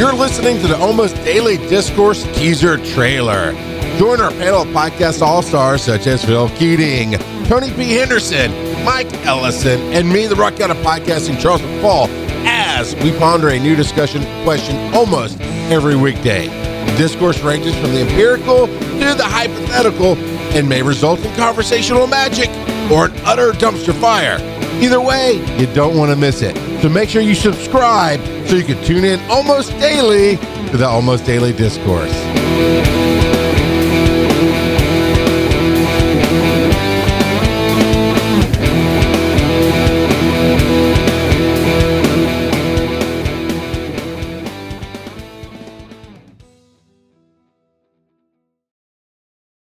to the Almost Daily Discourse teaser trailer. Join our panel of podcast all stars such as Phil Keating, Tony P. Henderson, Mike Ellison, and me, the Rock Out of Podcasting, Charles McFall, as we ponder a new discussion question almost every weekday. Discourse ranges from the empirical to the hypothetical and may result in conversational magic or an utter dumpster fire. Either way, you don't want to miss it. So make sure you subscribe so you can tune in almost daily to the Almost Daily Discourse.